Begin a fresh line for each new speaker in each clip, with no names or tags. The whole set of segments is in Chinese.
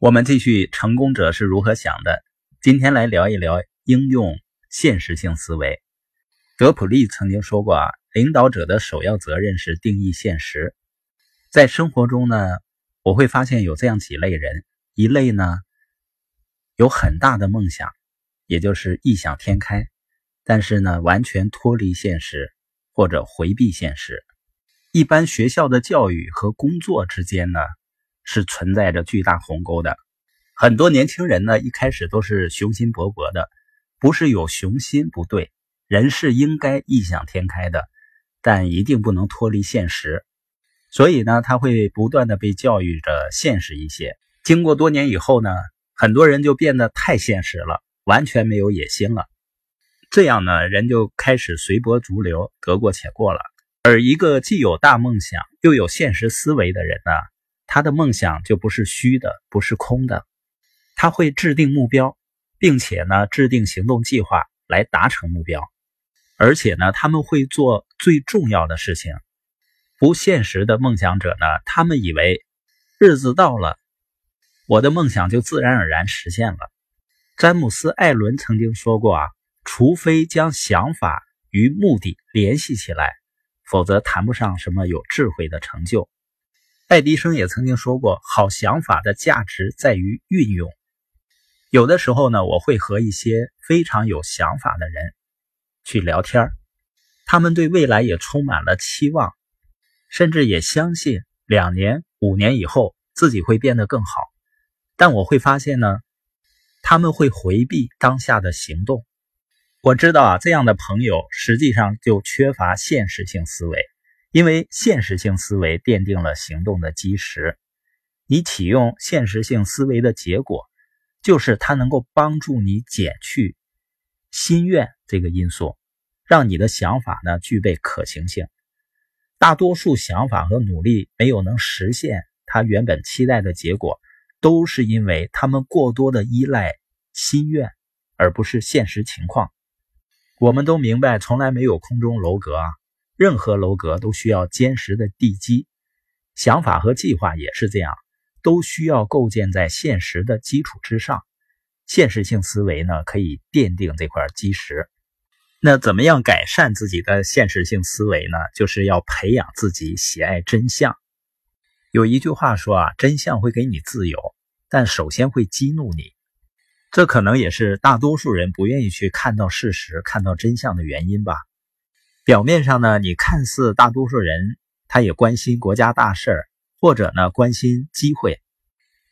我们继续成功者是如何想的。今天来聊一聊应用现实性思维。德普利曾经说过啊，领导者的首要责任是定义现实。在生活中呢，我会发现有这样几类人：一类呢有很大的梦想，也就是异想天开，但是呢完全脱离现实或者回避现实。一般学校的教育和工作之间呢。是存在着巨大鸿沟的。很多年轻人呢，一开始都是雄心勃勃的，不是有雄心不对，人是应该异想天开的，但一定不能脱离现实。所以呢，他会不断的被教育着现实一些。经过多年以后呢，很多人就变得太现实了，完全没有野心了。这样呢，人就开始随波逐流，得过且过了。而一个既有大梦想又有现实思维的人呢？他的梦想就不是虚的，不是空的，他会制定目标，并且呢制定行动计划来达成目标，而且呢他们会做最重要的事情。不现实的梦想者呢，他们以为日子到了，我的梦想就自然而然实现了。詹姆斯·艾伦曾经说过啊，除非将想法与目的联系起来，否则谈不上什么有智慧的成就。爱迪生也曾经说过：“好想法的价值在于运用。”有的时候呢，我会和一些非常有想法的人去聊天他们对未来也充满了期望，甚至也相信两年、五年以后自己会变得更好。但我会发现呢，他们会回避当下的行动。我知道啊，这样的朋友实际上就缺乏现实性思维。因为现实性思维奠定了行动的基石，你启用现实性思维的结果，就是它能够帮助你减去心愿这个因素，让你的想法呢具备可行性。大多数想法和努力没有能实现他原本期待的结果，都是因为他们过多的依赖心愿，而不是现实情况。我们都明白，从来没有空中楼阁啊。任何楼阁都需要坚实的地基，想法和计划也是这样，都需要构建在现实的基础之上。现实性思维呢，可以奠定这块基石。那怎么样改善自己的现实性思维呢？就是要培养自己喜爱真相。有一句话说啊，真相会给你自由，但首先会激怒你。这可能也是大多数人不愿意去看到事实、看到真相的原因吧。表面上呢，你看似大多数人他也关心国家大事或者呢关心机会，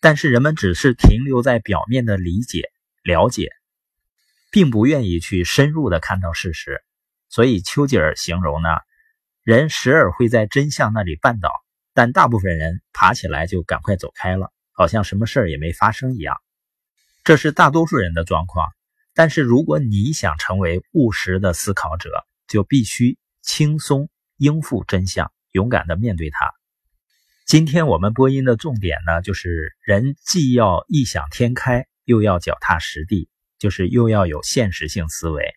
但是人们只是停留在表面的理解、了解，并不愿意去深入的看到事实。所以丘吉尔形容呢，人时而会在真相那里绊倒，但大部分人爬起来就赶快走开了，好像什么事儿也没发生一样。这是大多数人的状况。但是如果你想成为务实的思考者，就必须轻松应付真相，勇敢的面对它。今天我们播音的重点呢，就是人既要异想天开，又要脚踏实地，就是又要有现实性思维，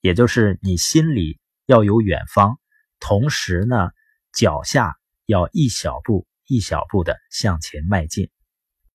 也就是你心里要有远方，同时呢，脚下要一小步一小步的向前迈进。